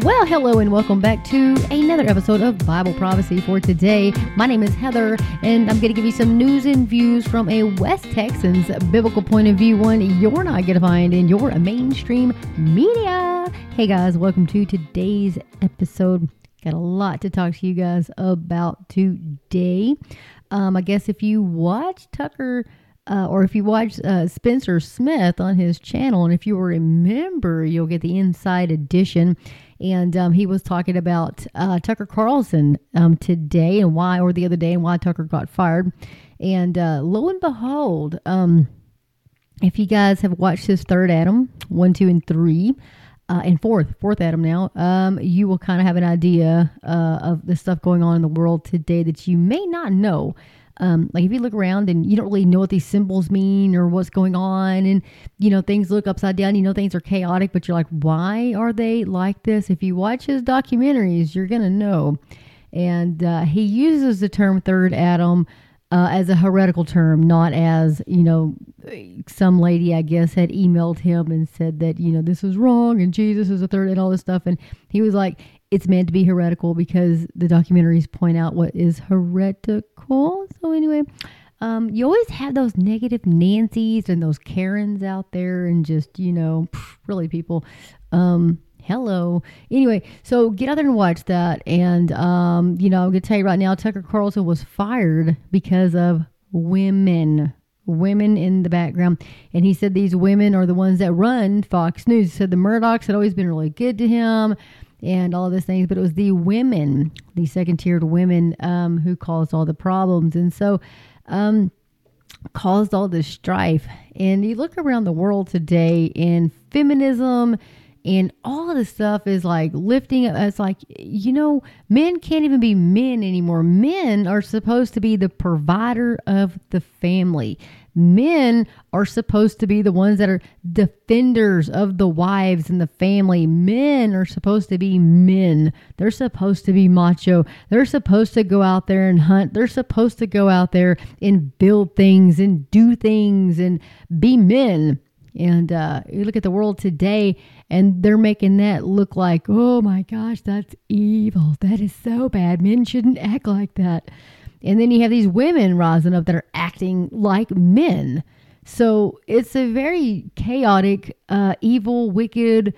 Well, hello and welcome back to another episode of Bible Prophecy for today. My name is Heather, and I'm going to give you some news and views from a West Texans biblical point of view, one you're not going to find in your mainstream media. Hey guys, welcome to today's episode. Got a lot to talk to you guys about today. Um, I guess if you watch Tucker uh, or if you watch uh, Spencer Smith on his channel, and if you remember, you'll get the inside edition. And um, he was talking about uh, Tucker Carlson um, today and why, or the other day, and why Tucker got fired. And uh, lo and behold, um, if you guys have watched his third Adam, one, two, and three, uh, and fourth, fourth Adam now, um, you will kind of have an idea uh, of the stuff going on in the world today that you may not know. Um, like if you look around and you don't really know what these symbols mean or what's going on, and you know things look upside down, you know things are chaotic, but you're like, why are they like this? If you watch his documentaries, you're gonna know. And uh, he uses the term third Adam uh, as a heretical term, not as, you know, some lady, I guess, had emailed him and said that, you know, this is wrong and Jesus is a third and all this stuff. And he was like, it's meant to be heretical because the documentaries point out what is heretical. So, anyway, um, you always have those negative Nancy's and those Karens out there, and just, you know, really people. Um, hello. Anyway, so get out there and watch that. And, um, you know, I'm to tell you right now, Tucker Carlson was fired because of women. Women in the background. And he said these women are the ones that run Fox News. He said the Murdochs had always been really good to him and all of these things, but it was the women, the second tiered women, um, who caused all the problems. And so, um, caused all this strife. And you look around the world today, and feminism and all of this stuff is like lifting up. It's like, you know, men can't even be men anymore. Men are supposed to be the provider of the family. Men are supposed to be the ones that are defenders of the wives and the family. Men are supposed to be men. They're supposed to be macho. They're supposed to go out there and hunt. They're supposed to go out there and build things and do things and be men. And uh, you look at the world today, and they're making that look like, oh my gosh, that's evil. That is so bad. Men shouldn't act like that. And then you have these women rising up that are acting like men. So it's a very chaotic, uh, evil, wicked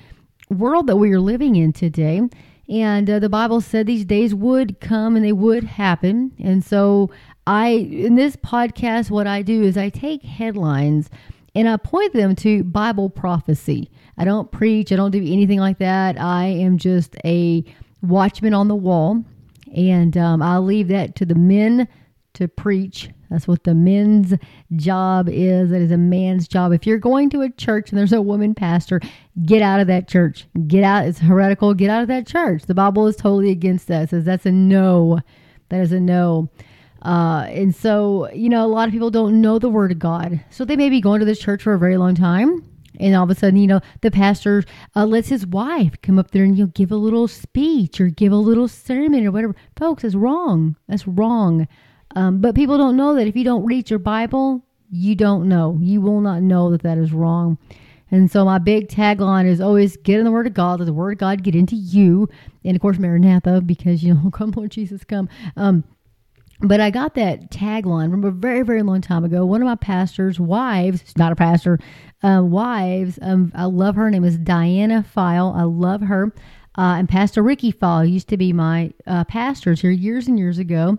world that we are living in today. And uh, the Bible said these days would come and they would happen. And so I, in this podcast, what I do is I take headlines and I point them to Bible prophecy. I don't preach, I don't do anything like that. I am just a watchman on the wall and um, I'll leave that to the men to preach. That's what the men's job is. That is a man's job. If you're going to a church and there's a woman pastor, get out of that church. Get out. It's heretical. Get out of that church. The Bible is totally against that. It says that's a no. That is a no. Uh, and so, you know, a lot of people don't know the Word of God. So they may be going to this church for a very long time and all of a sudden, you know, the pastor uh, lets his wife come up there and you know give a little speech or give a little sermon or whatever. Folks, that's wrong. That's wrong. Um, but people don't know that if you don't read your Bible, you don't know. You will not know that that is wrong. And so my big tagline is always get in the Word of God. Let the Word of God get into you. And of course, Maranatha, because you know, come Lord Jesus, come. Um, but I got that tagline from a very, very long time ago. One of my pastor's wives, she's not a pastor, uh, wives, um, I love her. her name is Diana File. I love her. Uh, and Pastor Ricky File used to be my uh, pastors here years and years ago.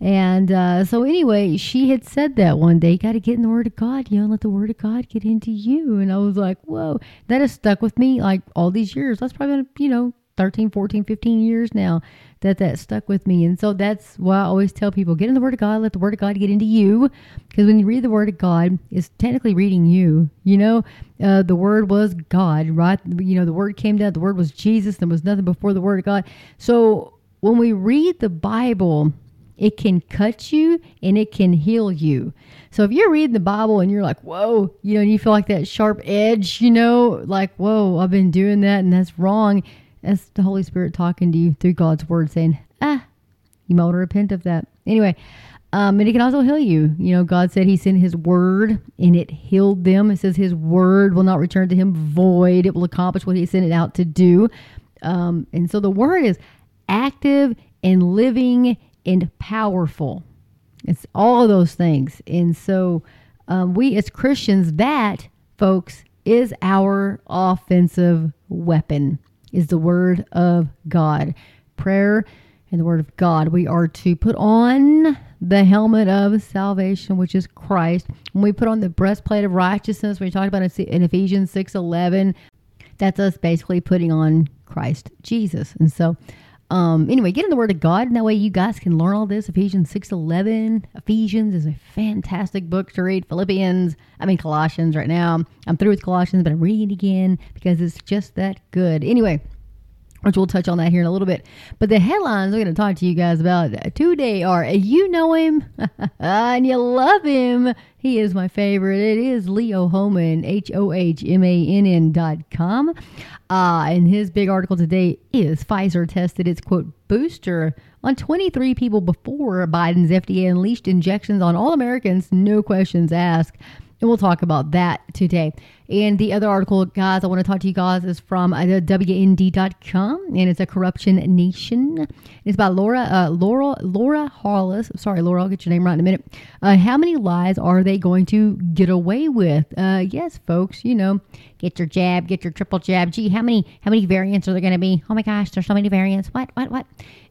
And uh, so, anyway, she had said that one day, you got to get in the Word of God, you know, and let the Word of God get into you. And I was like, whoa, that has stuck with me like all these years. That's probably, been, you know, 13, 14, 15 years now that that stuck with me. And so that's why I always tell people get in the Word of God, let the Word of God get into you. Because when you read the Word of God, it's technically reading you. You know, uh, the Word was God, right? You know, the Word came down, the Word was Jesus, there was nothing before the Word of God. So when we read the Bible, it can cut you and it can heal you. So if you're reading the Bible and you're like, whoa, you know, and you feel like that sharp edge, you know, like, whoa, I've been doing that and that's wrong that's the Holy Spirit talking to you through God's word saying, ah, you might want to repent of that. Anyway, um, and it can also heal you. You know, God said He sent His word and it healed them. It says His word will not return to Him void. It will accomplish what He sent it out to do. Um, and so the word is active and living and powerful. It's all of those things. And so um, we as Christians, that, folks, is our offensive weapon, is the word of God. Prayer and the word of God. We are to put on the helmet of salvation, which is Christ. When we put on the breastplate of righteousness, we talked about it in Ephesians 6 11, that's us basically putting on Christ Jesus. And so um, anyway, get in the Word of God, and that way you guys can learn all this. Ephesians six eleven. Ephesians is a fantastic book to read. Philippians, I mean Colossians. Right now, I'm through with Colossians, but I'm reading it again because it's just that good. Anyway, which we'll touch on that here in a little bit. But the headlines I'm going to talk to you guys about today are you know him and you love him. He is my favorite. It is Leo Hohmann, H O H M A N N dot com. Uh, and his big article today is Pfizer tested its quote booster on 23 people before Biden's FDA unleashed injections on all Americans, no questions asked. And we'll talk about that today. And the other article, guys, I want to talk to you guys is from uh, WND.com, and it's a corruption nation. It's by Laura, uh, Laura, Laura Harless. Sorry, Laura, I'll get your name right in a minute. Uh, how many lies are they going to get away with? Uh, yes, folks, you know, get your jab, get your triple jab. Gee, how many, how many variants are there going to be? Oh my gosh, there's so many variants. What, what, what?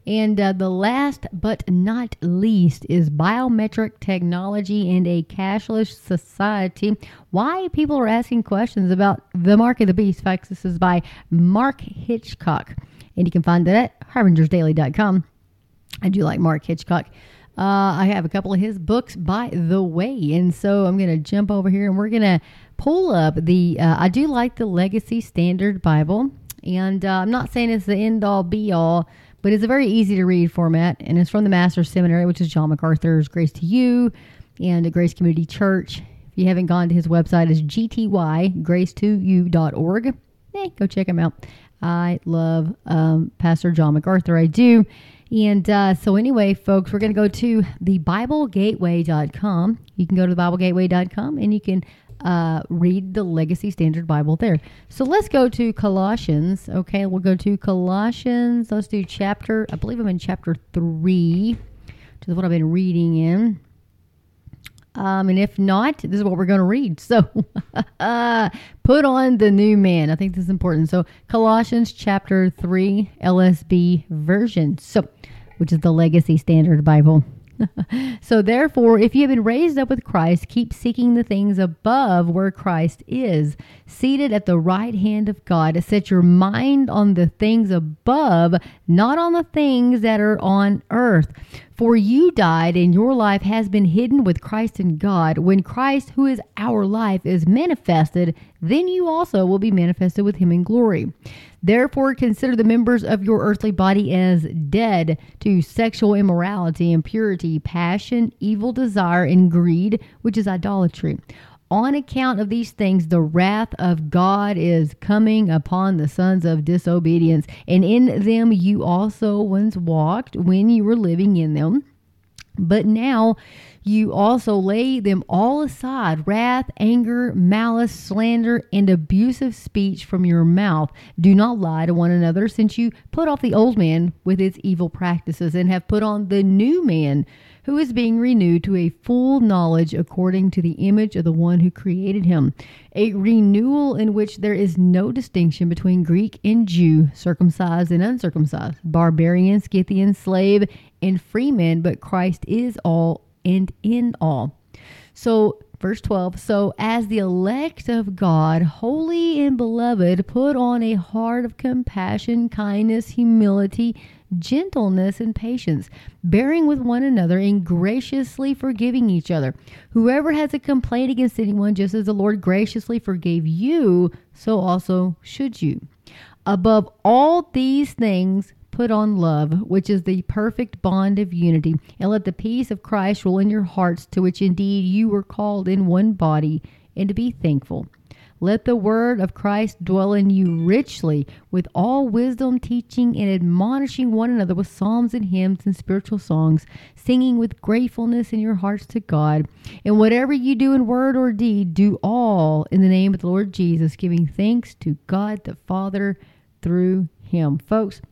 And uh, the last but not least is biometric technology and a cashless society. Why people are asking questions about the mark of the beast. Folks, this is by Mark Hitchcock. And you can find it at harbingersdaily.com. I do like Mark Hitchcock. Uh, I have a couple of his books, by the way. And so I'm going to jump over here and we're going to pull up the. Uh, I do like the Legacy Standard Bible. And uh, I'm not saying it's the end all be all, but it's a very easy to read format, and it's from the Master's Seminary, which is John MacArthur's Grace to You and the Grace Community Church. If you haven't gone to his website, it's gtygrace2u.org. Hey, go check him out. I love um, Pastor John MacArthur. I do. And uh, so, anyway, folks, we're going to go to the BibleGateway.com. You can go to the BibleGateway.com and you can uh, read the Legacy Standard Bible there. So let's go to Colossians. Okay, we'll go to Colossians. Let's do chapter, I believe I'm in chapter 3, which is what I've been reading in. Um, and if not, this is what we're going to read. So, put on the new man. I think this is important. So, Colossians chapter 3, LSB version. So, which is the Legacy Standard Bible. so therefore, if you have been raised up with Christ, keep seeking the things above where Christ is, seated at the right hand of God. Set your mind on the things above, not on the things that are on earth. For you died, and your life has been hidden with Christ in God. When Christ, who is our life, is manifested, then you also will be manifested with him in glory. Therefore, consider the members of your earthly body as dead to sexual immorality, impurity, passion, evil desire, and greed, which is idolatry. On account of these things, the wrath of God is coming upon the sons of disobedience. And in them you also once walked when you were living in them. But now you also lay them all aside wrath, anger, malice, slander, and abusive speech from your mouth. Do not lie to one another, since you put off the old man with its evil practices and have put on the new man who is being renewed to a full knowledge according to the image of the one who created him. A renewal in which there is no distinction between Greek and Jew, circumcised and uncircumcised, barbarian, Scythian, slave, and freeman, but Christ is all and in all. So, verse 12 So, as the elect of God, holy and beloved, put on a heart of compassion, kindness, humility, gentleness, and patience, bearing with one another and graciously forgiving each other. Whoever has a complaint against anyone, just as the Lord graciously forgave you, so also should you. Above all these things, put on love, which is the perfect bond of unity, and let the peace of Christ rule in your hearts, to which indeed you were called in one body, and to be thankful. Let the word of Christ dwell in you richly, with all wisdom, teaching and admonishing one another with psalms and hymns and spiritual songs, singing with gratefulness in your hearts to God. And whatever you do in word or deed, do all in the name of the Lord Jesus, giving thanks to God the Father through him. Folks,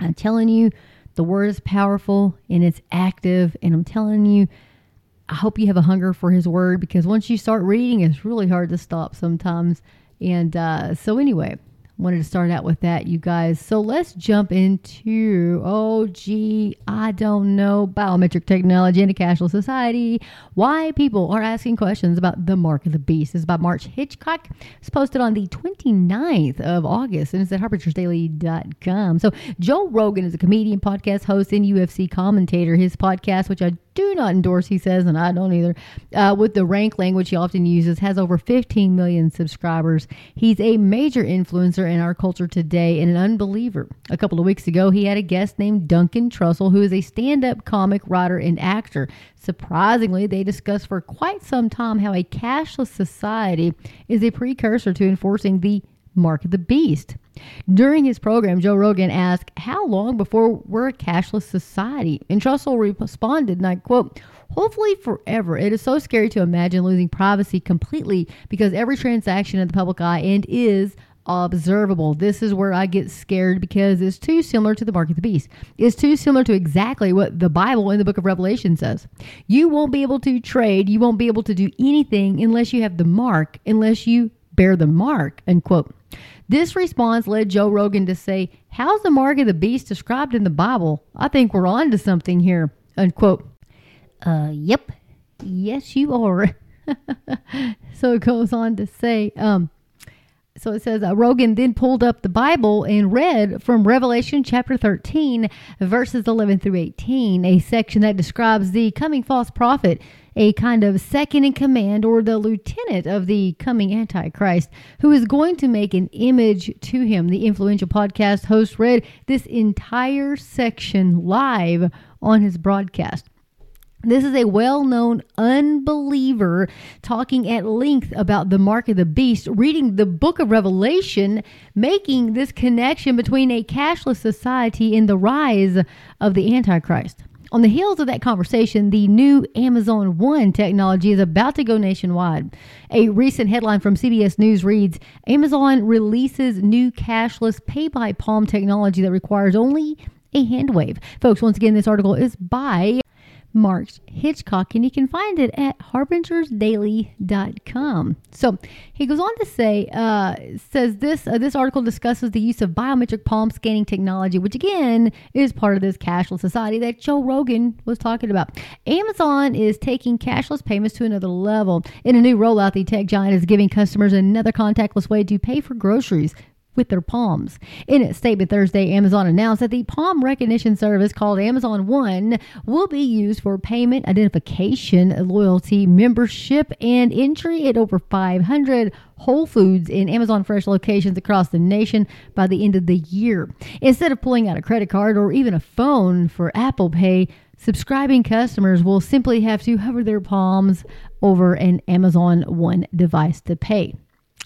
I'm telling you, the word is powerful and it's active. And I'm telling you, I hope you have a hunger for his word because once you start reading, it's really hard to stop sometimes. And uh, so, anyway, wanted to start out with that, you guys. So let's jump into, oh, gee, I don't know, biometric technology in a cashless society. Why people are asking questions about the mark of the beast. This is by Mark Hitchcock. It's posted on the 29th of August, and it's at harbinger.daily.com. So Joe Rogan is a comedian, podcast host, and UFC commentator. His podcast, which I do not endorse, he says, and I don't either, uh, with the rank language he often uses, has over 15 million subscribers. He's a major influencer in our culture today and an unbeliever. A couple of weeks ago, he had a guest named Duncan Trussell, who is a stand up comic writer and actor. Surprisingly, they discussed for quite some time how a cashless society is a precursor to enforcing the mark of the beast. During his program, Joe Rogan asked, How long before we're a cashless society? And Trussell responded, and I quote, Hopefully forever. It is so scary to imagine losing privacy completely because every transaction in the public eye and is observable. This is where I get scared because it's too similar to the mark of the beast. It's too similar to exactly what the Bible in the book of Revelation says. You won't be able to trade, you won't be able to do anything unless you have the mark, unless you bear the mark, unquote. This response led Joe Rogan to say, How's the mark of the beast described in the Bible? I think we're on to something here. Unquote. Uh, yep. Yes, you are. so it goes on to say, um, so it says uh, Rogan then pulled up the Bible and read from Revelation chapter 13, verses 11 through 18, a section that describes the coming false prophet, a kind of second in command or the lieutenant of the coming Antichrist, who is going to make an image to him. The influential podcast host read this entire section live on his broadcast. This is a well known unbeliever talking at length about the mark of the beast, reading the book of Revelation, making this connection between a cashless society and the rise of the Antichrist. On the heels of that conversation, the new Amazon One technology is about to go nationwide. A recent headline from CBS News reads Amazon releases new cashless pay by palm technology that requires only a hand wave. Folks, once again, this article is by Mark Hitchcock, and you can find it at harbingersdaily.com. So he goes on to say, uh, says this uh, this article discusses the use of biometric palm scanning technology, which again is part of this cashless society that Joe Rogan was talking about. Amazon is taking cashless payments to another level. In a new rollout, the tech giant is giving customers another contactless way to pay for groceries with their palms. In its statement Thursday, Amazon announced that the palm recognition service called Amazon One will be used for payment, identification, loyalty, membership, and entry at over 500 Whole Foods and Amazon Fresh locations across the nation by the end of the year. Instead of pulling out a credit card or even a phone for Apple Pay, subscribing customers will simply have to hover their palms over an Amazon One device to pay.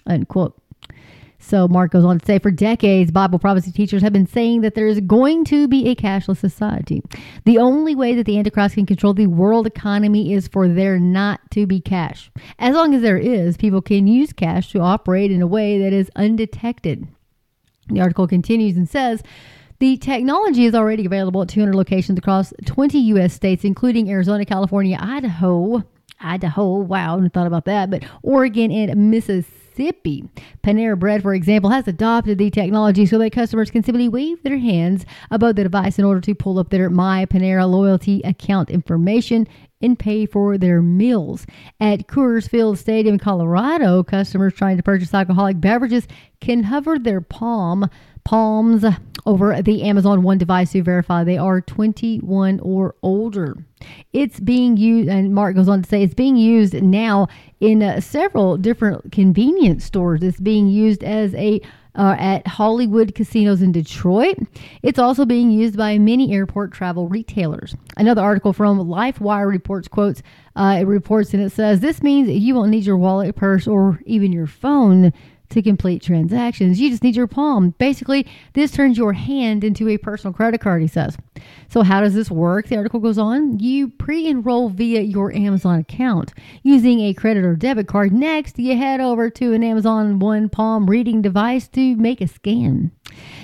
Unquote. So Mark goes on to say, for decades, Bible prophecy teachers have been saying that there is going to be a cashless society. The only way that the Antichrist can control the world economy is for there not to be cash. As long as there is, people can use cash to operate in a way that is undetected. The article continues and says, the technology is already available at 200 locations across 20 U.S. states, including Arizona, California, Idaho, Idaho, wow, I hadn't thought about that, but Oregon and Mississippi. Mississippi. Panera Bread, for example, has adopted the technology so that customers can simply wave their hands above the device in order to pull up their My Panera loyalty account information and pay for their meals. At Coors Field Stadium, in Colorado, customers trying to purchase alcoholic beverages can hover their palm palms over the Amazon One device to verify they are 21 or older. It's being used, and Mark goes on to say, it's being used now in uh, several different convenience stores. It's being used as a uh, at Hollywood casinos in Detroit. It's also being used by many airport travel retailers. Another article from LifeWire reports quotes. Uh, it reports and it says this means you won't need your wallet, purse, or even your phone to complete transactions. You just need your palm. Basically, this turns your hand into a personal credit card, he says. So, how does this work? The article goes on. You pre enroll via your Amazon account using a credit or debit card. Next, you head over to an Amazon One Palm reading device to make a scan.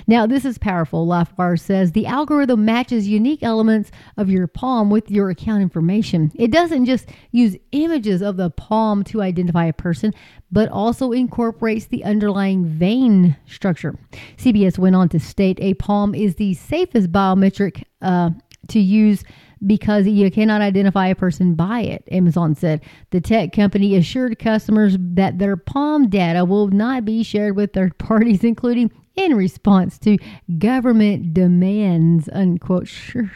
Now, this is powerful. LifeWire says the algorithm matches unique elements of your palm with your account information. It doesn't just use images of the palm to identify a person, but also incorporates the underlying vein structure. CBS went on to state a palm is the safest biometric uh, to use because you cannot identify a person by it, Amazon said. The tech company assured customers that their palm data will not be shared with third parties, including in response to government demands, unquote. Sure.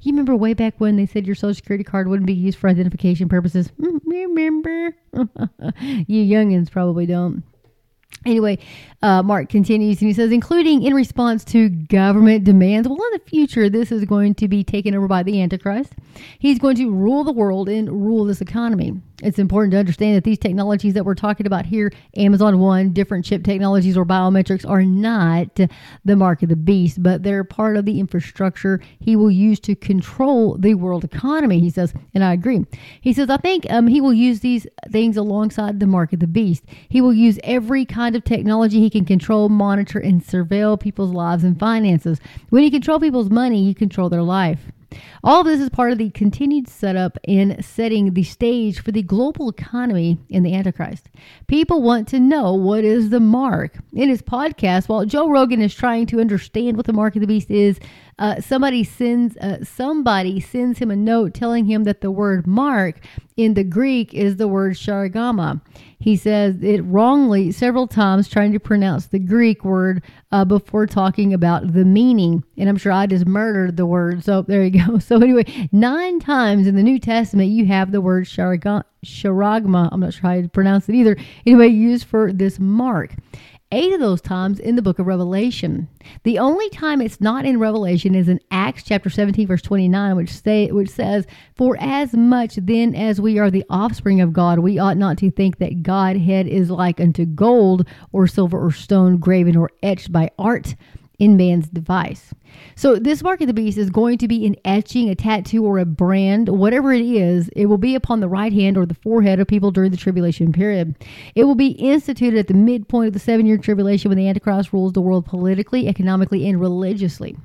You remember way back when they said your social security card wouldn't be used for identification purposes? Mm, remember? you youngins probably don't. Anyway, uh, Mark continues and he says, including in response to government demands. Well, in the future, this is going to be taken over by the Antichrist. He's going to rule the world and rule this economy. It's important to understand that these technologies that we're talking about here, Amazon One, different chip technologies or biometrics, are not the mark of the beast, but they're part of the infrastructure he will use to control the world economy, he says. And I agree. He says, I think um, he will use these things alongside the mark of the beast. He will use every kind of technology he can control, monitor, and surveil people's lives and finances. When you control people's money, you control their life. All of this is part of the continued setup in setting the stage for the global economy in the Antichrist. People want to know what is the mark. In his podcast, while Joe Rogan is trying to understand what the mark of the beast is, uh, somebody sends uh, somebody sends him a note telling him that the word mark in the Greek is the word charagama. He says it wrongly several times, trying to pronounce the Greek word uh, before talking about the meaning. And I'm sure I just murdered the word. So there you go. So anyway, nine times in the New Testament you have the word charagama. I'm not sure how to pronounce it either. Anyway, used for this mark eight of those times in the book of Revelation. The only time it's not in Revelation is in Acts chapter 17, verse 29, which, say, which says, For as much then as we are the offspring of God, we ought not to think that Godhead is like unto gold or silver or stone graven or etched by art in man's device. So this mark of the beast is going to be an etching, a tattoo, or a brand, whatever it is. It will be upon the right hand or the forehead of people during the tribulation period. It will be instituted at the midpoint of the seven-year tribulation when the Antichrist rules the world politically, economically, and religiously.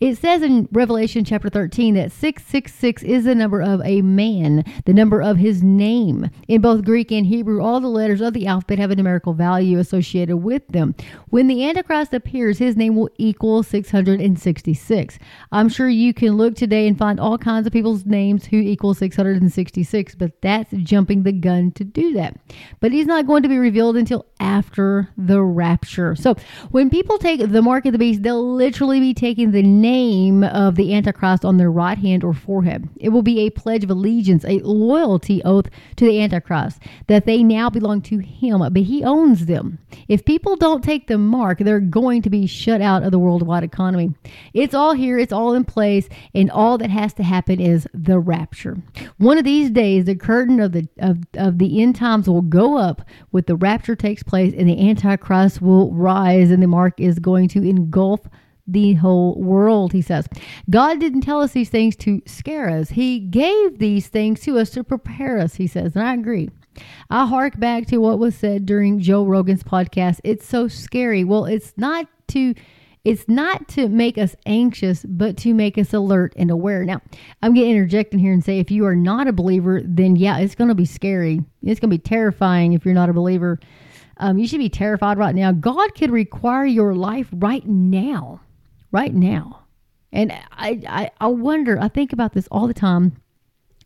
It says in Revelation chapter 13 that 666 is the number of a man, the number of his name. In both Greek and Hebrew, all the letters of the alphabet have a numerical value associated with them. When the Antichrist appears, his name will equal 666. I'm sure you can look today and find all kinds of people's names who equal 666, but that's jumping the gun to do that. But he's not going to be revealed until after the rapture. So when people take the mark of the beast, they'll literally be taking the name of the Antichrist on their right hand or forehead. It will be a pledge of allegiance, a loyalty oath to the Antichrist that they now belong to him, but he owns them. If people don't take the mark, they're going to be shut out of the worldwide economy. It's all here, it's all in place, and all that has to happen is the rapture. One of these days, the curtain of the of, of the end times will go up with the rapture takes place and the Antichrist will rise and the mark is going to engulf the whole world, he says. God didn't tell us these things to scare us. He gave these things to us to prepare us, he says. And I agree. I hark back to what was said during Joe Rogan's podcast. It's so scary. Well, it's not to it's not to make us anxious, but to make us alert and aware. Now, I'm going to interject in here and say if you are not a believer, then yeah, it's going to be scary. It's going to be terrifying if you're not a believer. Um, you should be terrified right now. God could require your life right now right now. And I, I, I wonder, I think about this all the time.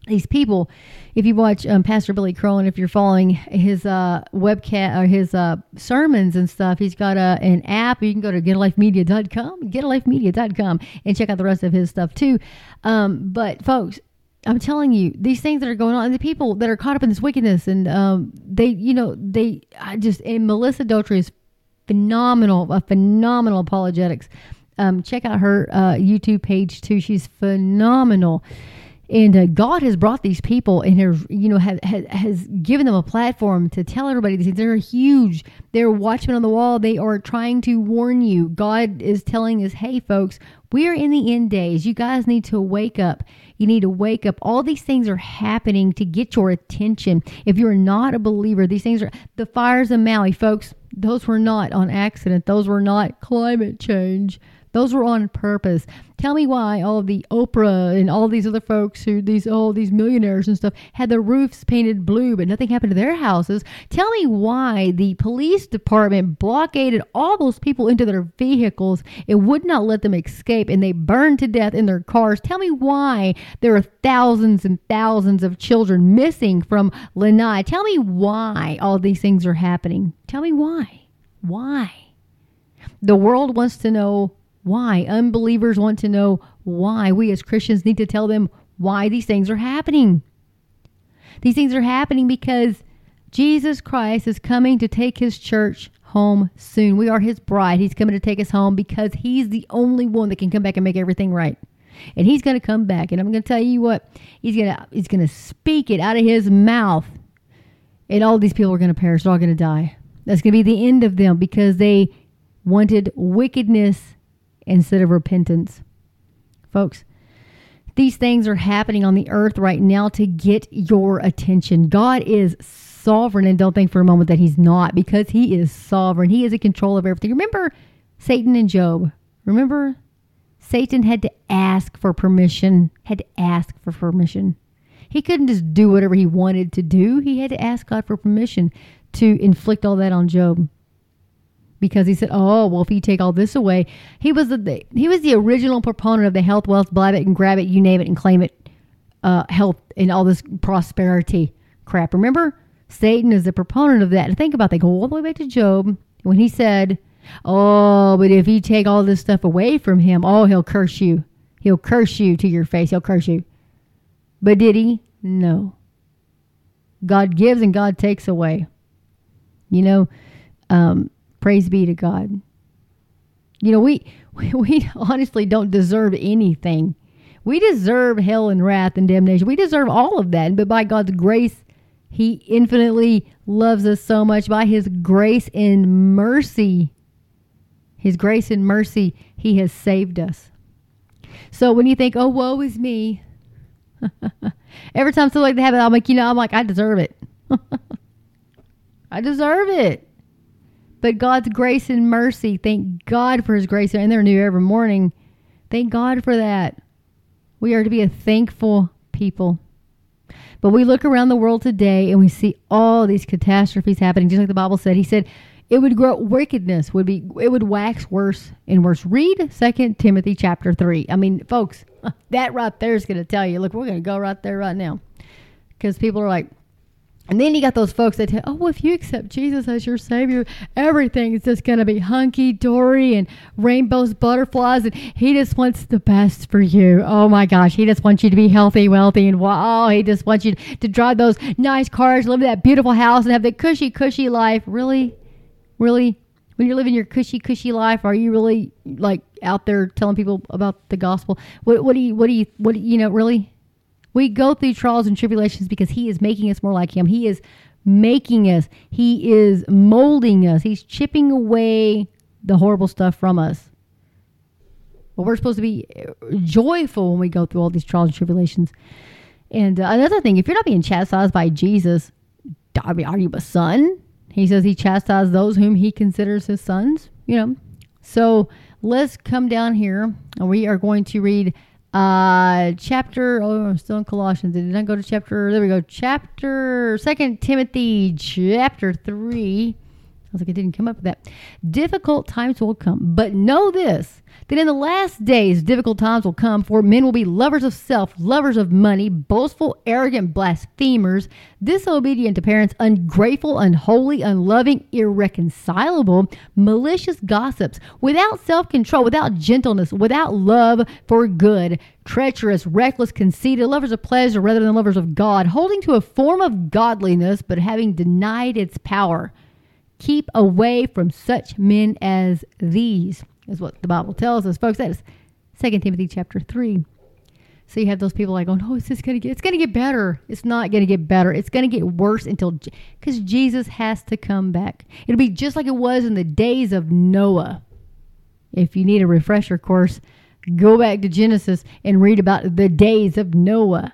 These people, if you watch um, Pastor Billy Crone, if you're following his uh, webcast or his uh, sermons and stuff, he's got a, an app. You can go to getalifemedia.com, getalifemedia.com, and check out the rest of his stuff too. Um, but folks, I'm telling you, these things that are going on, and the people that are caught up in this wickedness, and um, they, you know, they, I just, and Melissa Dougherty is phenomenal, a phenomenal apologetics um, check out her uh, YouTube page too. She's phenomenal. and uh, God has brought these people and has, you know, has, has given them a platform to tell everybody these things. They're huge. They're watchmen on the wall. They are trying to warn you. God is telling us, hey, folks, we are in the end days. You guys need to wake up. You need to wake up. All these things are happening to get your attention. If you're not a believer, these things are the fires of Maui, folks. Those were not on accident. Those were not climate change. Those were on purpose. Tell me why all the Oprah and all these other folks who these all these millionaires and stuff had their roofs painted blue, but nothing happened to their houses. Tell me why the police department blockaded all those people into their vehicles and would not let them escape, and they burned to death in their cars. Tell me why there are thousands and thousands of children missing from Lanai. Tell me why all these things are happening. Tell me why. Why? The world wants to know why? Unbelievers want to know why. We as Christians need to tell them why these things are happening. These things are happening because Jesus Christ is coming to take his church home soon. We are his bride. He's coming to take us home because he's the only one that can come back and make everything right. And he's going to come back and I'm going to tell you what, he's going to he's going to speak it out of his mouth. And all these people are going to perish. They're all going to die. That's going to be the end of them because they wanted wickedness instead of repentance. Folks, these things are happening on the earth right now to get your attention. God is sovereign, and don't think for a moment that He's not, because He is sovereign. He is in control of everything. Remember Satan and Job. Remember Satan had to ask for permission, had to ask for permission. He couldn't just do whatever he wanted to do. He had to ask God for permission to inflict all that on Job because he said, "Oh, well, if you take all this away, he was the he was the original proponent of the health, wealth, blab it and grab it, you name it and claim it, uh, health and all this prosperity crap." Remember, Satan is the proponent of that. And think about that. Go all the way back to Job when he said, "Oh, but if you take all this stuff away from him, oh, he'll curse you. He'll curse you to your face. He'll curse you." But did he? No. God gives and God takes away. You know, um, Praise be to God. You know, we, we honestly don't deserve anything. We deserve hell and wrath and damnation. We deserve all of that. But by God's grace, He infinitely loves us so much. By His grace and mercy, His grace and mercy, He has saved us. So when you think, oh, woe is me, every time something like that happens, I'm like, you know, I'm like, I deserve it. I deserve it. But God's grace and mercy, thank God for his grace, and they're new every morning. Thank God for that. We are to be a thankful people. But we look around the world today and we see all these catastrophes happening, just like the Bible said. He said it would grow wickedness would be it would wax worse and worse. Read Second Timothy chapter three. I mean, folks, that right there is going to tell you. Look, we're going to go right there right now because people are like, and then you got those folks that tell, oh, well, if you accept Jesus as your Savior, everything is just going to be hunky dory and rainbows, butterflies, and He just wants the best for you. Oh my gosh, He just wants you to be healthy, wealthy, and wow, oh, He just wants you to drive those nice cars, live in that beautiful house, and have the cushy, cushy life. Really, really, when you're living your cushy, cushy life, are you really like out there telling people about the gospel? What, what do you, what do you, what do you know, really? We go through trials and tribulations because He is making us more like Him. He is making us, He is molding us, He's chipping away the horrible stuff from us. But we're supposed to be uh, joyful when we go through all these trials and tribulations. And uh, another thing, if you're not being chastised by Jesus, I mean, are you a son? He says he chastises those whom he considers his sons, you know. So let's come down here and we are going to read uh, chapter, oh, I'm still in Colossians. Did I go to chapter? There we go. Chapter, Second Timothy, chapter 3. I was like, I didn't come up with that. Difficult times will come, but know this that in the last days difficult times will come, for men will be lovers of self, lovers of money, boastful, arrogant, blasphemers, disobedient to parents, ungrateful, unholy, unloving, irreconcilable, malicious gossips, without self control, without gentleness, without love for good, treacherous, reckless, conceited, lovers of pleasure rather than lovers of God, holding to a form of godliness, but having denied its power. Keep away from such men as these, is what the Bible tells us. Folks, that is 2 Timothy chapter 3. So you have those people like going, "Oh, it's just gonna get, it's gonna get better." It's not gonna get better. It's gonna get worse until, because Jesus has to come back. It'll be just like it was in the days of Noah. If you need a refresher course, go back to Genesis and read about the days of Noah,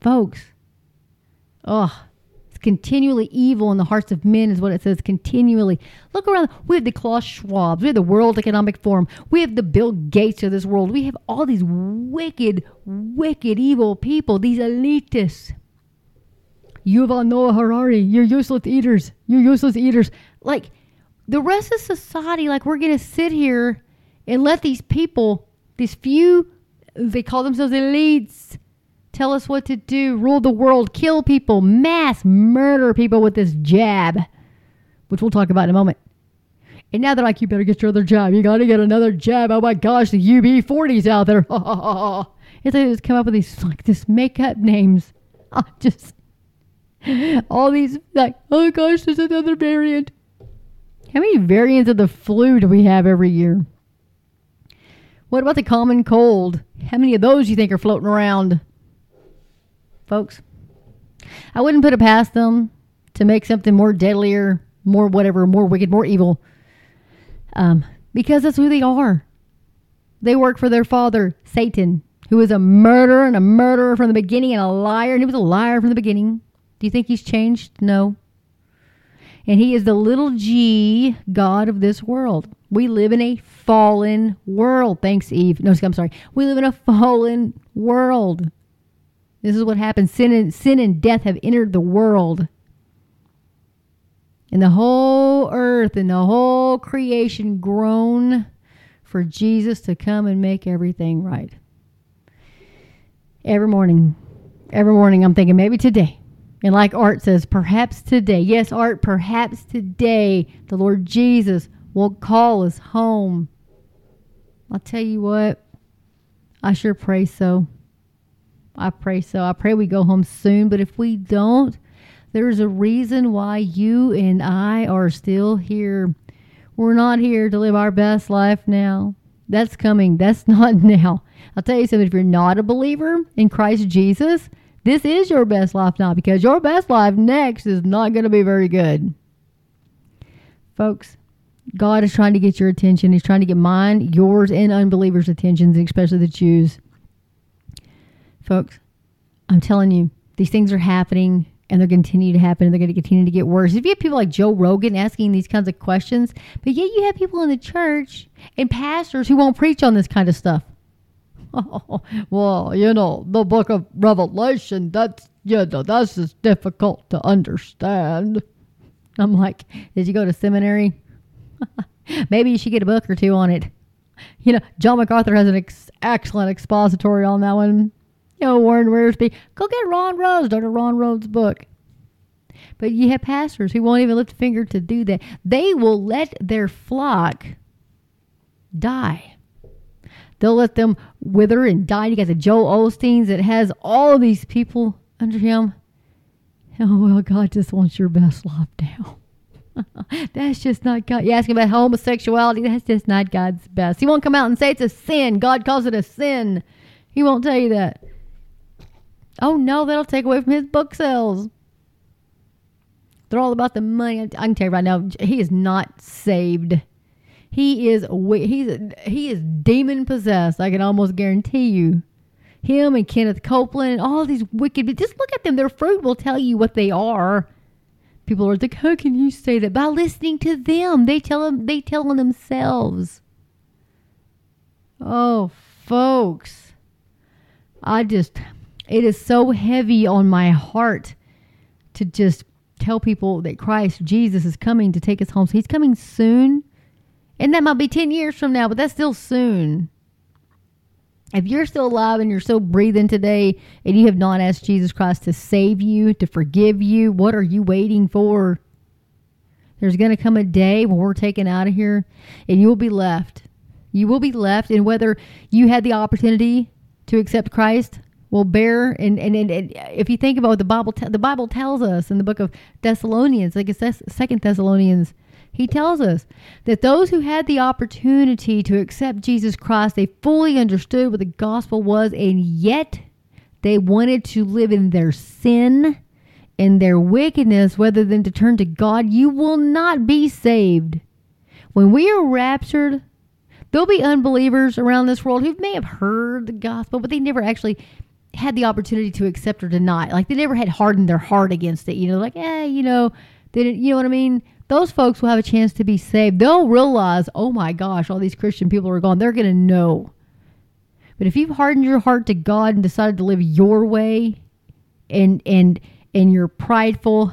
folks. Oh, continually evil in the hearts of men, is what it says. Continually. Look around. We have the Klaus Schwabs. We have the World Economic Forum. We have the Bill Gates of this world. We have all these wicked, wicked, evil people, these elitists. Yuval Noah Harari, you're useless eaters. You're useless eaters. Like the rest of society, like we're going to sit here and let these people, these few, they call themselves elites, tell us what to do, rule the world, kill people, mass murder people with this jab, which we'll talk about in a moment. And now they're like, you better get your other jab. You got to get another jab. Oh my gosh, the UB40s out there. and they just come up with these like this makeup names. Just all these like, oh gosh, there's another variant. How many variants of the flu do we have every year? What about the common cold? How many of those you think are floating around? Folks. I wouldn't put it past them to make something more deadlier, more whatever, more wicked, more evil, um, because that's who they are. They work for their father, Satan, who is a murderer and a murderer from the beginning and a liar, and he was a liar from the beginning. Do you think he's changed? No. And he is the little g God of this world. We live in a fallen world. Thanks, Eve. No, I'm sorry. We live in a fallen world. This is what happens. Sin and, sin and death have entered the world. And the whole earth and the whole creation groan for Jesus to come and make everything right. Every morning, every morning, I'm thinking maybe today. And like Art says, perhaps today. Yes, Art, perhaps today the Lord Jesus will call us home. I'll tell you what, I sure pray so. I pray so. I pray we go home soon. But if we don't, there's a reason why you and I are still here. We're not here to live our best life now. That's coming. That's not now. I'll tell you something. If you're not a believer in Christ Jesus, this is your best life now because your best life next is not going to be very good. Folks, God is trying to get your attention. He's trying to get mine, yours, and unbelievers' attentions, especially the Jews. Folks, I'm telling you, these things are happening and they're going to continue to happen and they're going to continue to get worse. If you have people like Joe Rogan asking these kinds of questions, but yet you have people in the church and pastors who won't preach on this kind of stuff. Oh, well, you know, the book of Revelation, that's, you know, that's just difficult to understand. I'm like, did you go to seminary? Maybe you should get a book or two on it. You know, John MacArthur has an ex- excellent expository on that one you know, Warren Wiersbe, go get Ron Rhodes, Dr. Ron Rhodes' book. But you have pastors who won't even lift a finger to do that. They will let their flock die. They'll let them wither and die. You got the Joel Osteens that has all of these people under him. Oh, well, God just wants your best life now. that's just not God. You ask him about homosexuality, that's just not God's best. He won't come out and say it's a sin. God calls it a sin. He won't tell you that. Oh no, that'll take away from his book sales. They're all about the money. I can tell you right now, he is not saved. He is he's he is demon possessed. I can almost guarantee you. Him and Kenneth Copeland, and all these wicked. But Just look at them. Their fruit will tell you what they are. People are like, "How can you say that?" By listening to them, they tell them. They tell them themselves. Oh, folks, I just it is so heavy on my heart to just tell people that Christ Jesus is coming to take us home. So he's coming soon. And that might be 10 years from now, but that's still soon. If you're still alive and you're still breathing today and you have not asked Jesus Christ to save you, to forgive you, what are you waiting for? There's going to come a day when we're taken out of here and you will be left. You will be left. And whether you had the opportunity to accept Christ will bear and, and, and, and if you think about what the Bible the Bible tells us in the book of Thessalonians, like it says Second Thessalonians he tells us that those who had the opportunity to accept Jesus Christ, they fully understood what the gospel was, and yet they wanted to live in their sin and their wickedness rather than to turn to God. You will not be saved. When we are raptured, there'll be unbelievers around this world who may have heard the gospel, but they never actually had the opportunity to accept or deny. Like they never had hardened their heart against it. You know, like, eh, you know, they didn't, you know what I mean? Those folks will have a chance to be saved. They'll realize, oh my gosh, all these Christian people are gone. They're going to know. But if you've hardened your heart to God and decided to live your way and, and, and you're prideful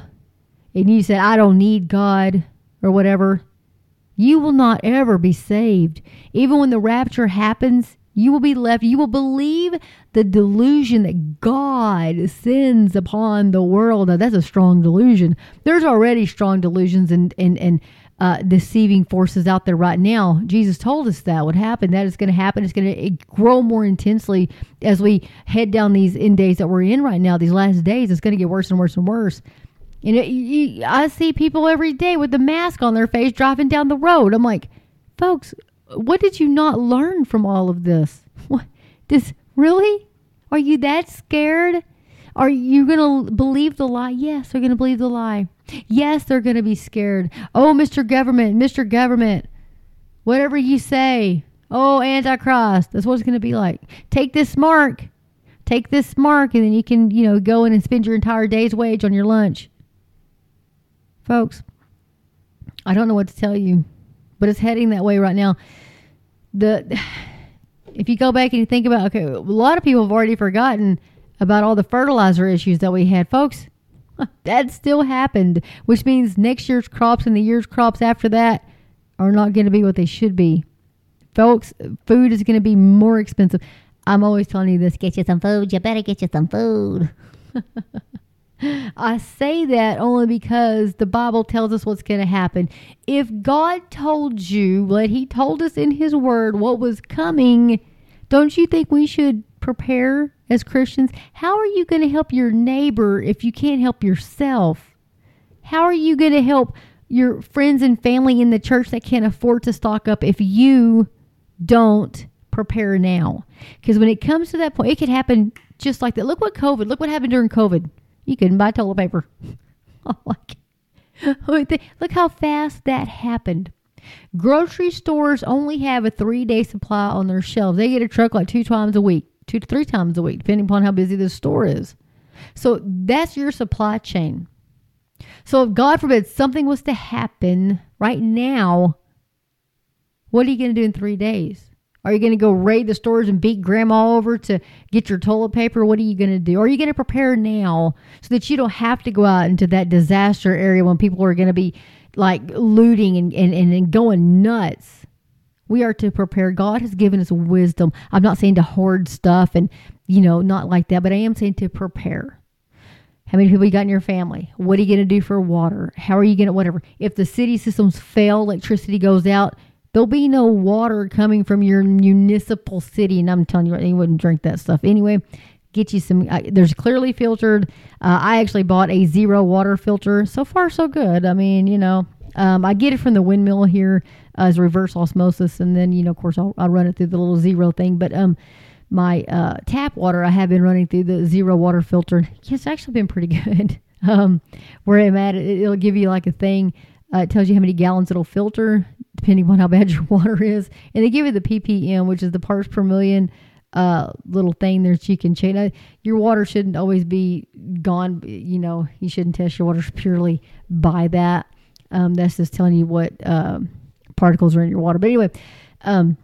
and you said, I don't need God or whatever, you will not ever be saved. Even when the rapture happens, you will be left, you will believe the delusion that God sends upon the world. Now, that's a strong delusion. There's already strong delusions and, and, and uh, deceiving forces out there right now. Jesus told us that would happen. That is going to happen. It's going to grow more intensely as we head down these end days that we're in right now, these last days. It's going to get worse and worse and worse. You, I see people every day with the mask on their face driving down the road. I'm like, folks, what did you not learn from all of this? What this really? Are you that scared? Are you going to believe the lie? Yes, they're going to believe the lie. Yes, they're going to be scared. Oh, Mr. Government, Mr. Government, whatever you say. Oh, Antichrist. That's what it's going to be like. Take this mark. Take this mark, and then you can, you know, go in and spend your entire day's wage on your lunch. Folks, I don't know what to tell you, but it's heading that way right now the if you go back and you think about okay, a lot of people have already forgotten about all the fertilizer issues that we had, folks. That still happened, which means next year's crops and the year's crops after that are not going to be what they should be. Folks, food is going to be more expensive. I'm always telling you this get you some food. You better get you some food. I say that only because the Bible tells us what's going to happen. If God told you what He told us in His Word, what was coming, don't you think we should prepare as Christians? How are you going to help your neighbor if you can't help yourself? How are you going to help your friends and family in the church that can't afford to stock up if you don't prepare now? Because when it comes to that point, it could happen just like that. Look what COVID, look what happened during COVID. You couldn't buy toilet paper. Look how fast that happened. Grocery stores only have a three day supply on their shelves. They get a truck like two times a week, two to three times a week, depending upon how busy the store is. So that's your supply chain. So if God forbid something was to happen right now, what are you going to do in three days? Are you going to go raid the stores and beat grandma over to get your toilet paper? What are you going to do? Are you going to prepare now so that you don't have to go out into that disaster area when people are going to be like looting and, and, and going nuts? We are to prepare. God has given us wisdom. I'm not saying to hoard stuff and, you know, not like that, but I am saying to prepare. How many people you got in your family? What are you going to do for water? How are you going to, whatever. If the city systems fail, electricity goes out, There'll be no water coming from your municipal city. And I'm telling you, they wouldn't drink that stuff anyway. Get you some, uh, there's clearly filtered. Uh, I actually bought a zero water filter. So far, so good. I mean, you know, um, I get it from the windmill here uh, as reverse osmosis. And then, you know, of course, I'll, I'll run it through the little zero thing. But, um, my uh, tap water, I have been running through the zero water filter. It's actually been pretty good. um, where I'm at, it, will give you like a thing. Uh, it tells you how many gallons it'll filter depending on how bad your water is. And they give you the ppm, which is the parts per million uh, little thing that you can change. Your water shouldn't always be gone. You know, you shouldn't test your water purely by that. Um, that's just telling you what um, particles are in your water. But anyway, um,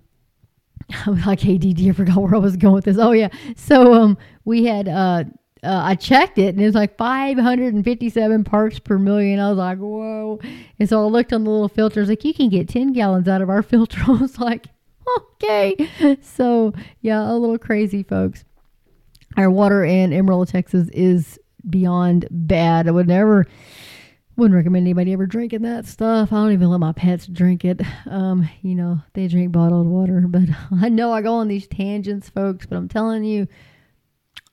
like hey, ADD. I forgot where I was going with this. Oh yeah. So um, we had uh, uh, I checked it and it was like 557 parts per million. I was like, whoa. And so I looked on the little filter. like, you can get 10 gallons out of our filter. I was like, okay. So, yeah, a little crazy, folks. Our water in Amarillo, Texas is beyond bad. I would never, wouldn't recommend anybody ever drinking that stuff. I don't even let my pets drink it. Um, you know, they drink bottled water. But I know I go on these tangents, folks, but I'm telling you,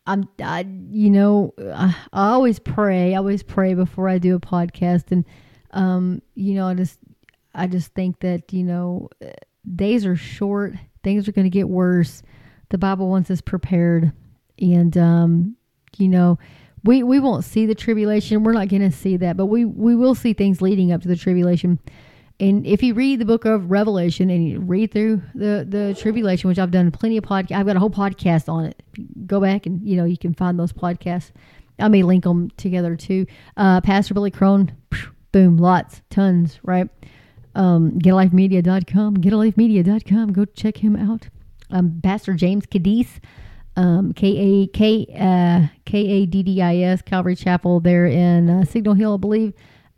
I'm, I, you know, I, I always pray. I always pray before I do a podcast, and um, you know, I just I just think that you know days are short. Things are going to get worse. The Bible wants us prepared, and um, you know we we won't see the tribulation. We're not going to see that, but we we will see things leading up to the tribulation. And if you read the book of Revelation and you read through the the tribulation, which I've done plenty of podcast, I've got a whole podcast on it. Go back and you know you can find those podcasts. I may link them together too. Uh, Pastor Billy Crone, boom, lots, tons, right? Um, getalifemedia.com, getalifemedia.com. Go check him out. Um, Pastor James Kaddis, um, K A K uh, K A D D I S Calvary Chapel there in uh, Signal Hill, I believe.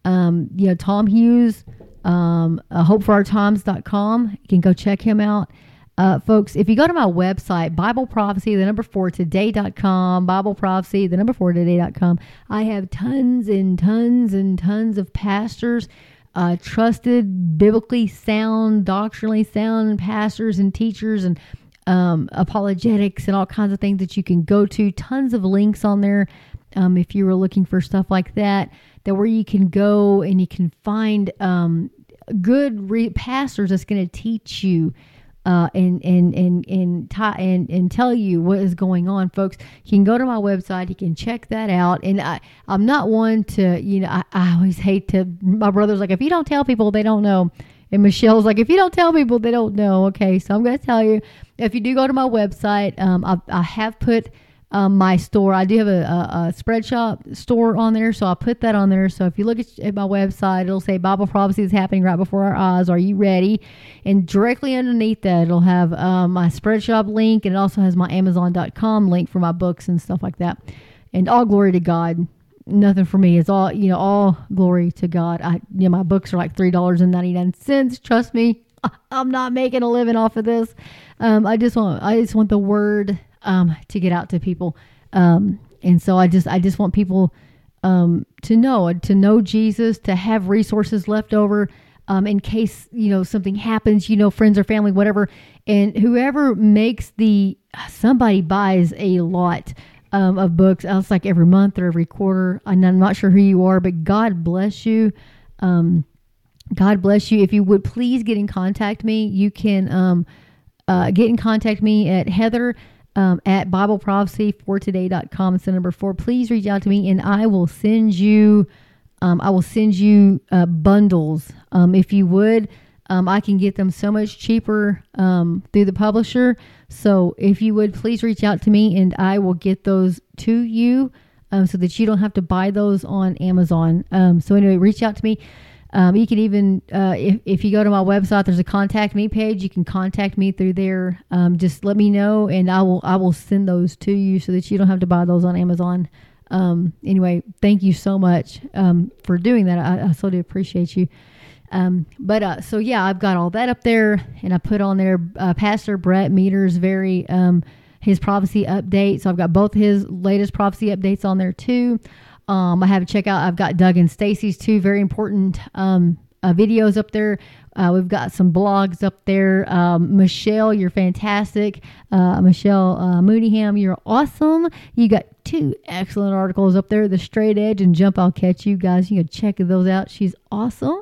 Um, you know, Tom Hughes, um, uh, hopeforourtimes.com. You can go check him out. Uh, folks, if you go to my website, Bible Prophecy, the number four today.com, Bible Prophecy, the number four today.com, I have tons and tons and tons of pastors, uh, trusted, biblically sound, doctrinally sound pastors and teachers and um, apologetics and all kinds of things that you can go to. Tons of links on there um, if you were looking for stuff like that, that where you can go and you can find um, good re- pastors that's going to teach you uh, and and and and, t- and and tell you what is going on, folks. You can go to my website. You can check that out. And I I'm not one to you know I, I always hate to. My brother's like if you don't tell people they don't know. And Michelle's like, if you don't tell people, they don't know. Okay, so I'm going to tell you. If you do go to my website, um, I, I have put um, my store. I do have a, a, a, spread shop store on there, so I'll put that on there. So if you look at, at, my website, it'll say Bible prophecy is happening right before our eyes. Are you ready? And directly underneath that, it'll have um, my spread shop link, and it also has my Amazon.com link for my books and stuff like that. And all glory to God. Nothing for me. It's all you know. All glory to God. I you know my books are like three dollars and ninety nine cents. Trust me, I'm not making a living off of this. Um, I just want I just want the word um, to get out to people. Um, and so I just I just want people um, to know to know Jesus, to have resources left over um, in case you know something happens. You know, friends or family, whatever. And whoever makes the somebody buys a lot. Um, of books. It's like every month or every quarter. And I'm not sure who you are, but God bless you. Um, God bless you. If you would please get in contact me, you can um, uh, get in contact me at Heather um, at BibleProphecyForToday.com. It's the number four. Please reach out to me and I will send you. Um, I will send you uh, bundles um, if you would. Um, I can get them so much cheaper um, through the publisher. So if you would please reach out to me and I will get those to you um, so that you don't have to buy those on Amazon. So anyway, reach out to me. Um, you can even, uh, if, if you go to my website, there's a contact me page. You can contact me through there. Um, just let me know, and I will I will send those to you so that you don't have to buy those on Amazon. Um, anyway, thank you so much um, for doing that. I, I so do appreciate you. Um, but uh, so yeah, I've got all that up there, and I put on there uh, Pastor Brett Meador's very um, his prophecy update. So I've got both his latest prophecy updates on there too. Um, I have to check out. I've got Doug and Stacy's two very important um, uh, videos up there. Uh, we've got some blogs up there. Um, Michelle, you're fantastic. Uh, Michelle uh, Mooneyham, you're awesome. You got two excellent articles up there. The Straight Edge and Jump. I'll catch you guys. You can check those out. She's awesome.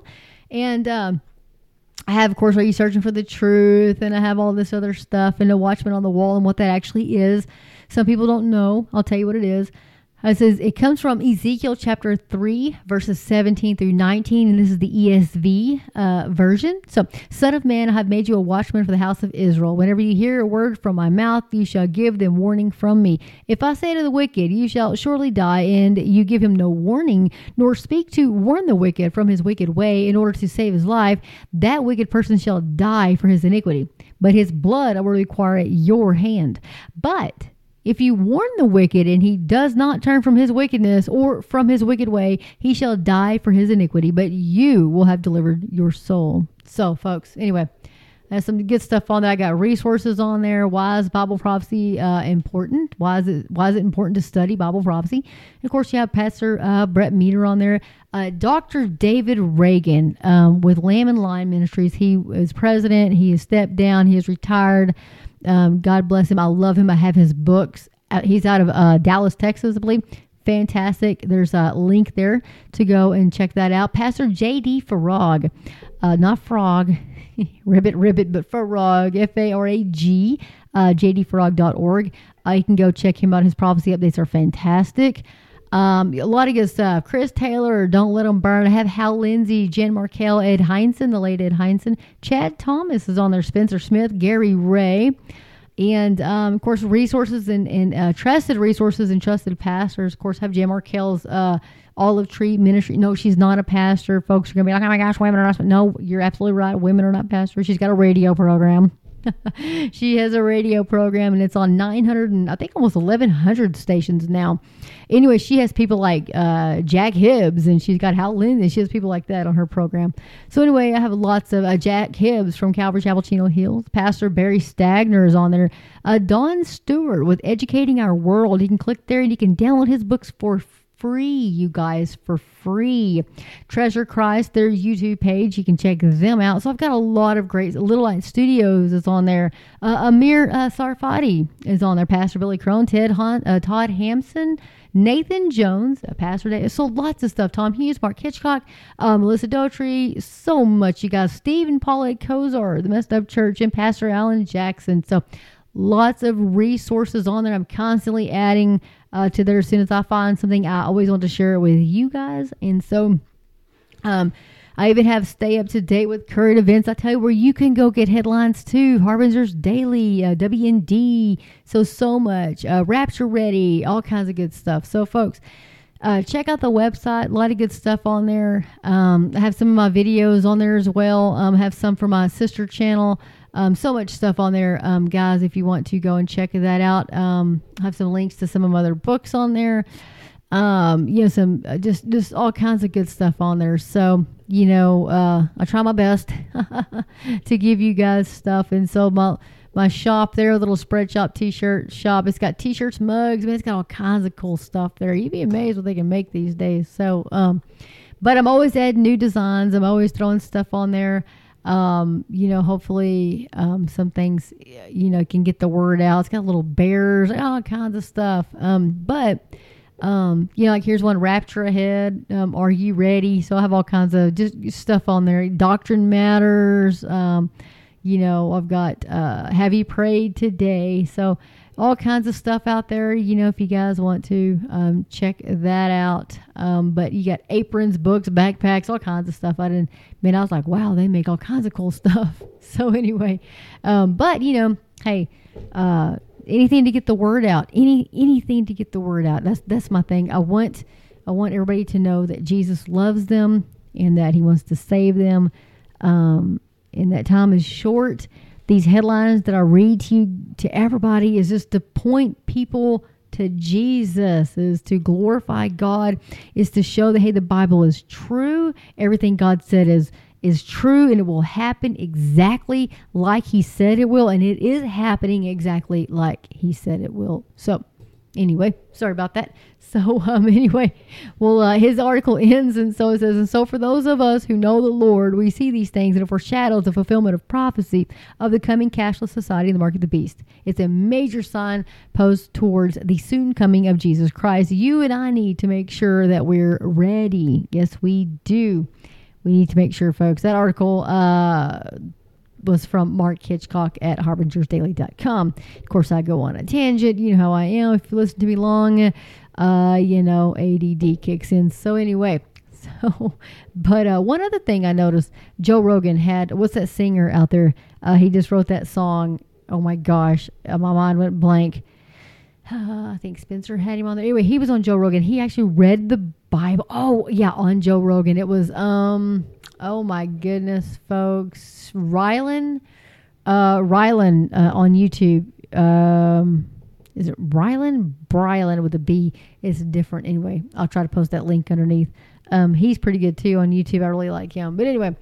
And um, I have, of course, Are You Searching for the Truth? And I have all this other stuff and the Watchman on the Wall and what that actually is. Some people don't know. I'll tell you what it is. It says it comes from Ezekiel chapter 3, verses 17 through 19, and this is the ESV uh, version. So, Son of man, I have made you a watchman for the house of Israel. Whenever you hear a word from my mouth, you shall give them warning from me. If I say to the wicked, You shall surely die, and you give him no warning, nor speak to warn the wicked from his wicked way in order to save his life, that wicked person shall die for his iniquity. But his blood I will require at your hand. But if you warn the wicked and he does not turn from his wickedness or from his wicked way, he shall die for his iniquity, but you will have delivered your soul. So, folks, anyway, that's some good stuff on there. I got resources on there. Why is Bible prophecy uh, important? Why is it why is it important to study Bible prophecy? And of course, you have Pastor uh, Brett Meador on there. Uh, Dr. David Reagan um, with Lamb and Lion Ministries. He is president. He has stepped down. He is retired. Um, God bless him. I love him. I have his books. Uh, he's out of uh, Dallas, Texas, I believe. Fantastic. There's a link there to go and check that out. Pastor J.D. Farag. uh, not frog, ribbit, ribbit, but Farag, F A R A G, uh, jdfarag.org. Uh, you can go check him out. His prophecy updates are fantastic. Um, a lot of good stuff. Chris Taylor, Don't Let Them Burn. I have Hal Lindsey, Jan Markell, Ed Hindson, the late Ed Hindson. Chad Thomas is on there. Spencer Smith, Gary Ray. And um, of course, resources and, and uh, trusted resources and trusted pastors. Of course, have Jan Markell's uh, Olive Tree Ministry. No, she's not a pastor. Folks are going to be like, oh my gosh, women are not. No, you're absolutely right. Women are not pastors. She's got a radio program. she has a radio program and it's on 900 and I think almost 1100 stations now. Anyway, she has people like uh, Jack Hibbs and she's got Hal Lindsey. She has people like that on her program. So anyway, I have lots of uh, Jack Hibbs from Calvary Chapel Chino Hills. Pastor Barry Stagner is on there. Uh, Don Stewart with Educating Our World. You can click there and you can download his books for free, you guys, for free. Treasure Christ, their YouTube page. You can check them out. So I've got a lot of great. Little Light Studios is on there. Uh, Amir uh, Tsarfati is on there. Pastor Billy Crone, Ted Hunt, uh, Todd Hampson, Nathan Jones, uh, Pastor Day. So lots of stuff. Tom Hughes, Mark Hitchcock, uh, Melissa Dougherty. So much, you guys. Stephen Paulette Kozar, the Messed Up Church, and Pastor Alan Jackson. So lots of resources on there. I'm constantly adding uh, to there as soon as I find something. I always want to share it with you guys. And so, um, I even have stay up to date with current events. I tell you where you can go get headlines too. Harbingers Daily, uh, WND, so so much. Uh, Rapture Ready, all kinds of good stuff. So folks, uh, check out the website. A lot of good stuff on there. Um, I have some of my videos on there as well. Um, I have some for my sister channel. Um, so much stuff on there, um, guys. If you want to go and check that out, um, I have some links to some of my other books on there. Um, you know, some uh, just just all kinds of good stuff on there. So you know, uh, I try my best to give you guys stuff, and so my my shop there, little spread shop t-shirt shop. It's got t-shirts, mugs, I man, it's got all kinds of cool stuff there. You'd be amazed what they can make these days. So, um, but I'm always adding new designs. I'm always throwing stuff on there um, you know, hopefully um, some things, you know, can get the word out. It's got little bears, all kinds of stuff. Um, but, um, you know, like here's one Rapture Ahead. Um, are you ready? So I have all kinds of just stuff on there. Doctrine Matters. Um, you know, I've got uh, Have You Prayed Today? So all kinds of stuff out there. You know, if you guys want to um, check that out. Um, but you got aprons, books, backpacks, all kinds of stuff. I didn't. Man, I was like, wow, they make all kinds of cool stuff. So anyway, um, but you know, hey, uh, anything to get the word out. Any anything to get the word out. That's that's my thing. I want I want everybody to know that Jesus loves them and that He wants to save them. Um, and that time is short these headlines that I read to you to everybody is just to point people to Jesus, is to glorify God, is to show that hey, the Bible is true. Everything God said is is true and it will happen exactly like he said it will and it is happening exactly like he said it will. So anyway, sorry about that. So um, anyway, well, uh, his article ends, and so it says, and so for those of us who know the Lord, we see these things and foreshadows the fulfillment of prophecy of the coming cashless society and the mark of the beast. It's a major sign posed towards the soon coming of Jesus Christ. You and I need to make sure that we're ready. Yes, we do. We need to make sure, folks. That article. Uh, was from Mark Hitchcock at harbingersdaily.com. Of course, I go on a tangent. You know how I am. If you listen to me long, uh, you know, ADD kicks in. So, anyway, so, but uh, one other thing I noticed Joe Rogan had, what's that singer out there? Uh, he just wrote that song. Oh my gosh, uh, my mind went blank. Uh, I think Spencer had him on there. Anyway, he was on Joe Rogan. He actually read the Bible. Oh, yeah, on Joe Rogan. It was, um, oh my goodness, folks. Rylan, uh, Rylan uh, on YouTube. Um, is it Rylan? Brylan with a B. It's different. Anyway, I'll try to post that link underneath. Um, he's pretty good too on YouTube. I really like him. But anyway,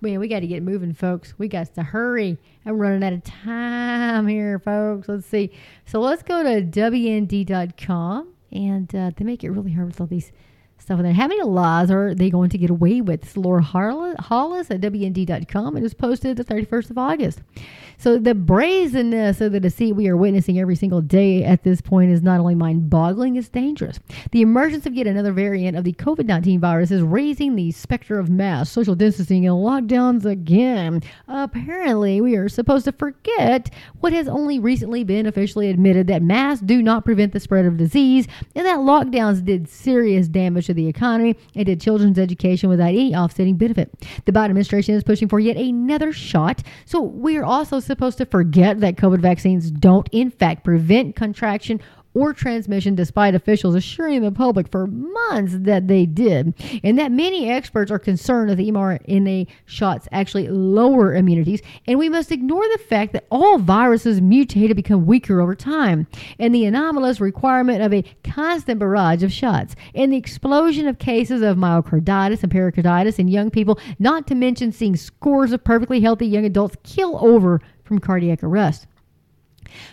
man, we got to get moving, folks. We got to hurry. I'm running out of time here, folks. Let's see. So let's go to WND.com. And uh, they make it really hard with all these stuff in there. How many lies are they going to get away with? Is Laura Hollis at WND.com. It was posted the 31st of August. So the brazenness of the deceit we are witnessing every single day at this point is not only mind boggling, it's dangerous. The emergence of yet another variant of the COVID 19 virus is raising the specter of mass social distancing and lockdowns again. Apparently, we are supposed to forget what has only recently been officially admitted that masks do not prevent the spread of disease and that lockdowns did serious damage to the economy and did children's education without any offsetting benefit. The Biden administration is pushing for yet another shot. So we are also supposed to forget that COVID vaccines don't, in fact, prevent contraction or transmission, despite officials assuring the public for months that they did, and that many experts are concerned that the mRNA shots actually lower immunities. And we must ignore the fact that all viruses mutate and become weaker over time, and the anomalous requirement of a constant barrage of shots, and the explosion of cases of myocarditis and pericarditis in young people, not to mention seeing scores of perfectly healthy young adults kill over from cardiac arrest.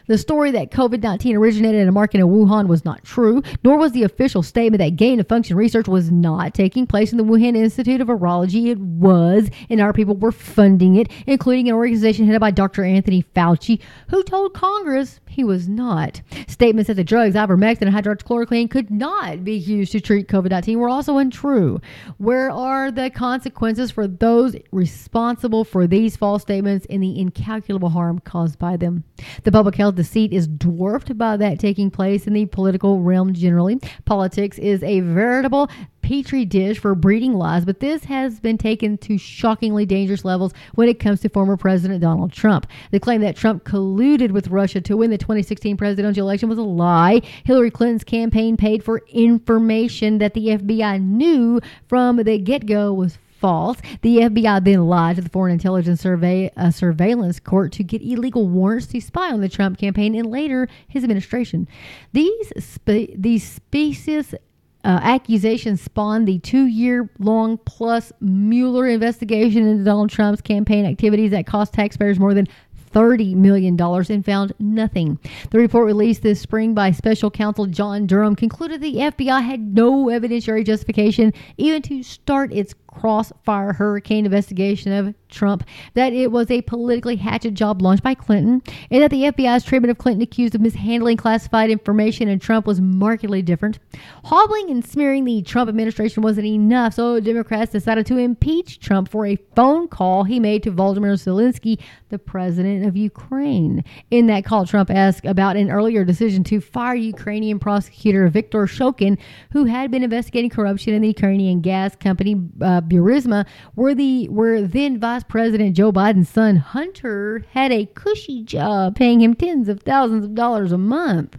The story that COVID 19 originated in a market in Wuhan was not true, nor was the official statement that gain of function research was not taking place in the Wuhan Institute of Virology. It was, and our people were funding it, including an organization headed by Dr. Anthony Fauci, who told Congress he was not. Statements that the drugs ivermectin and hydroxychloroquine could not be used to treat COVID 19 were also untrue. Where are the consequences for those responsible for these false statements and the incalculable harm caused by them? The public health deceit is dwarfed by that taking place in the political realm generally. Politics is a veritable petri dish for breeding lies, but this has been taken to shockingly dangerous levels when it comes to former President Donald Trump. The claim that Trump colluded with Russia to win the 2016 presidential election was a lie. Hillary Clinton's campaign paid for information that the FBI knew from the get go was false. The FBI then lied to the Foreign Intelligence Survey uh, Surveillance Court to get illegal warrants to spy on the Trump campaign and later his administration. These spe- these specious uh, accusations spawned the two year long plus Mueller investigation into Donald Trump's campaign activities that cost taxpayers more than $30 million and found nothing. The report released this spring by special counsel John Durham concluded the FBI had no evidentiary justification even to start its crossfire hurricane investigation of Trump, that it was a politically hatchet job launched by Clinton, and that the FBI's treatment of Clinton accused of mishandling classified information and Trump was markedly different. Hobbling and smearing the Trump administration wasn't enough, so Democrats decided to impeach Trump for a phone call he made to Volodymyr Zelensky, the president of Ukraine. In that call, Trump asked about an earlier decision to fire Ukrainian prosecutor Viktor Shokin, who had been investigating corruption in the Ukrainian gas company uh, Burisma, where the where then Vice President Joe Biden's son Hunter had a cushy job paying him tens of thousands of dollars a month.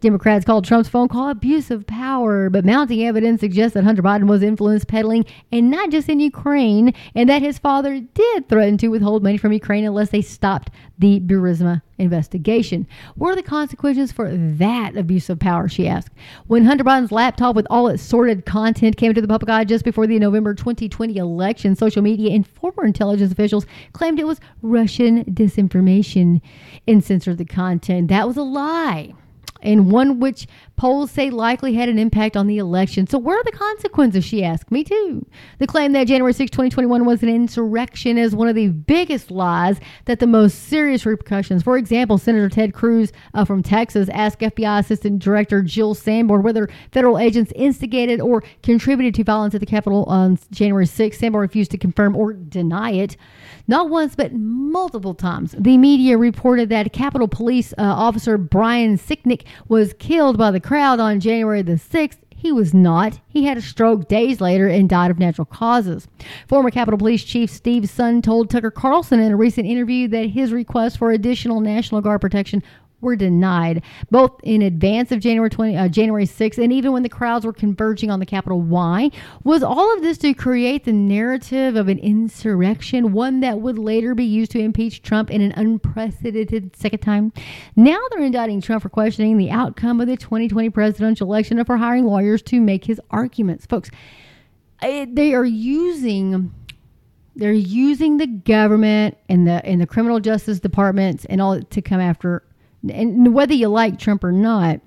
Democrats called Trump's phone call abuse of power, but mounting evidence suggests that Hunter Biden was influence peddling, and not just in Ukraine, and that his father did threaten to withhold money from Ukraine unless they stopped the Burisma investigation. What are the consequences for that abuse of power? She asked. When Hunter Biden's laptop with all its sordid content came to the public eye just before the November 2020 election, social media and former intelligence officials claimed it was Russian disinformation and censored the content. That was a lie and one which polls say likely had an impact on the election. So, where are the consequences? She asked. Me too. The claim that January 6, 2021 was an insurrection is one of the biggest lies that the most serious repercussions. For example, Senator Ted Cruz uh, from Texas asked FBI Assistant Director Jill Sanborn whether federal agents instigated or contributed to violence at the Capitol on January 6. Sanborn refused to confirm or deny it. Not once, but multiple times. The media reported that Capitol Police uh, Officer Brian Sicknick was killed by the crowd on January the 6th. He was not. He had a stroke days later and died of natural causes. Former Capitol Police Chief Steve Sund told Tucker Carlson in a recent interview that his request for additional National Guard protection were denied, both in advance of January 20, uh, January 6th and even when the crowds were converging on the Capitol. Why? Was all of this to create the narrative of an insurrection, one that would later be used to impeach Trump in an unprecedented second time? Now they're indicting Trump for questioning the outcome of the 2020 presidential election and for hiring lawyers to make his arguments. Folks, it, they are using they're using the government and the and the criminal justice departments and all to come after and whether you like Trump or not,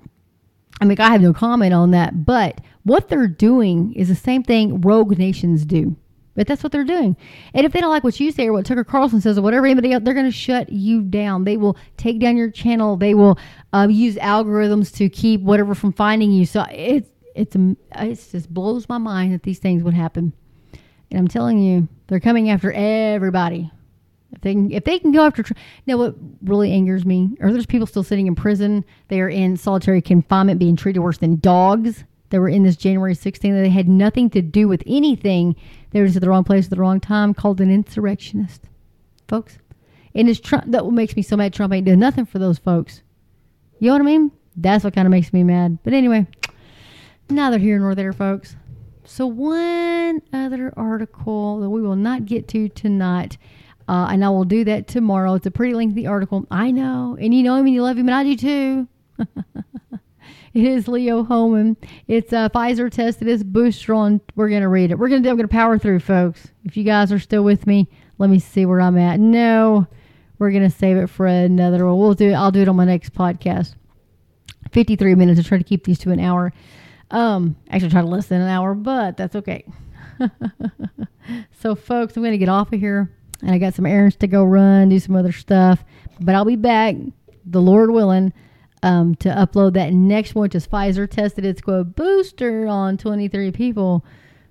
I mean, I have no comment on that, but what they're doing is the same thing rogue nations do. But that's what they're doing. And if they don't like what you say or what Tucker Carlson says or whatever anybody else, they're going to shut you down. They will take down your channel. They will uh, use algorithms to keep whatever from finding you. So it's it's it just blows my mind that these things would happen. And I'm telling you, they're coming after everybody. If they can, if they can go after, now what really angers me are there's people still sitting in prison. They are in solitary confinement, being treated worse than dogs. They were in this January 16th. They had nothing to do with anything. They were just at the wrong place at the wrong time. Called an insurrectionist, folks. And it's Trump that what makes me so mad. Trump ain't doing nothing for those folks. You know what I mean? That's what kind of makes me mad. But anyway, neither here nor there, folks. So one other article that we will not get to tonight uh, and I will do that tomorrow. It's a pretty lengthy article. I know. And you know him and you love him, and I do too. it is Leo Hohmann. It's uh, Pfizer tested It is booster on. We're going to read it. We're going to do I'm going to power through, folks. If you guys are still with me, let me see where I'm at. No, we're going to save it for another one. We'll do it. I'll do it on my next podcast. 53 minutes. I try to keep these to an hour. Um, actually, try to less than an hour, but that's okay. so, folks, I'm going to get off of here and I got some errands to go run, do some other stuff. But I'll be back, the Lord willing, um, to upload that next one, which is Pfizer tested its quote booster on 23 people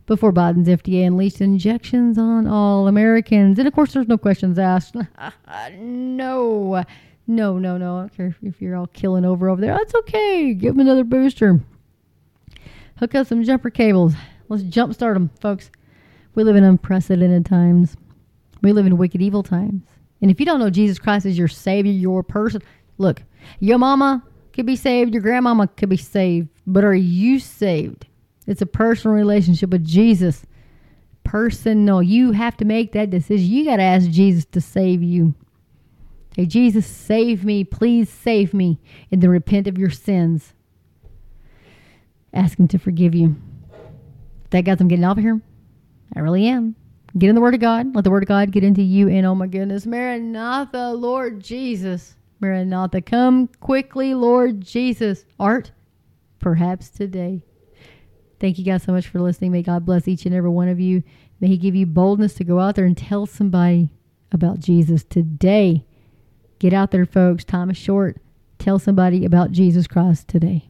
before Biden's FDA unleashed injections on all Americans. And of course, there's no questions asked. no, no, no, no. I don't care if you're all killing over over there. That's okay. Give them another booster. Hook up some jumper cables. Let's jumpstart them, folks. We live in unprecedented times. We live in wicked, evil times. And if you don't know Jesus Christ as your Savior, your person, look, your mama could be saved, your grandmama could be saved, but are you saved? It's a personal relationship with Jesus. Personal. You have to make that decision. You got to ask Jesus to save you. Hey, Jesus, save me. Please save me. And then repent of your sins. Ask Him to forgive you. That guys, I'm getting off of here. I really am. Get in the Word of God. Let the Word of God get into you. And oh my goodness, Maranatha, Lord Jesus. Maranatha, come quickly, Lord Jesus. Art, perhaps today. Thank you guys so much for listening. May God bless each and every one of you. May He give you boldness to go out there and tell somebody about Jesus today. Get out there, folks. Time is short. Tell somebody about Jesus Christ today.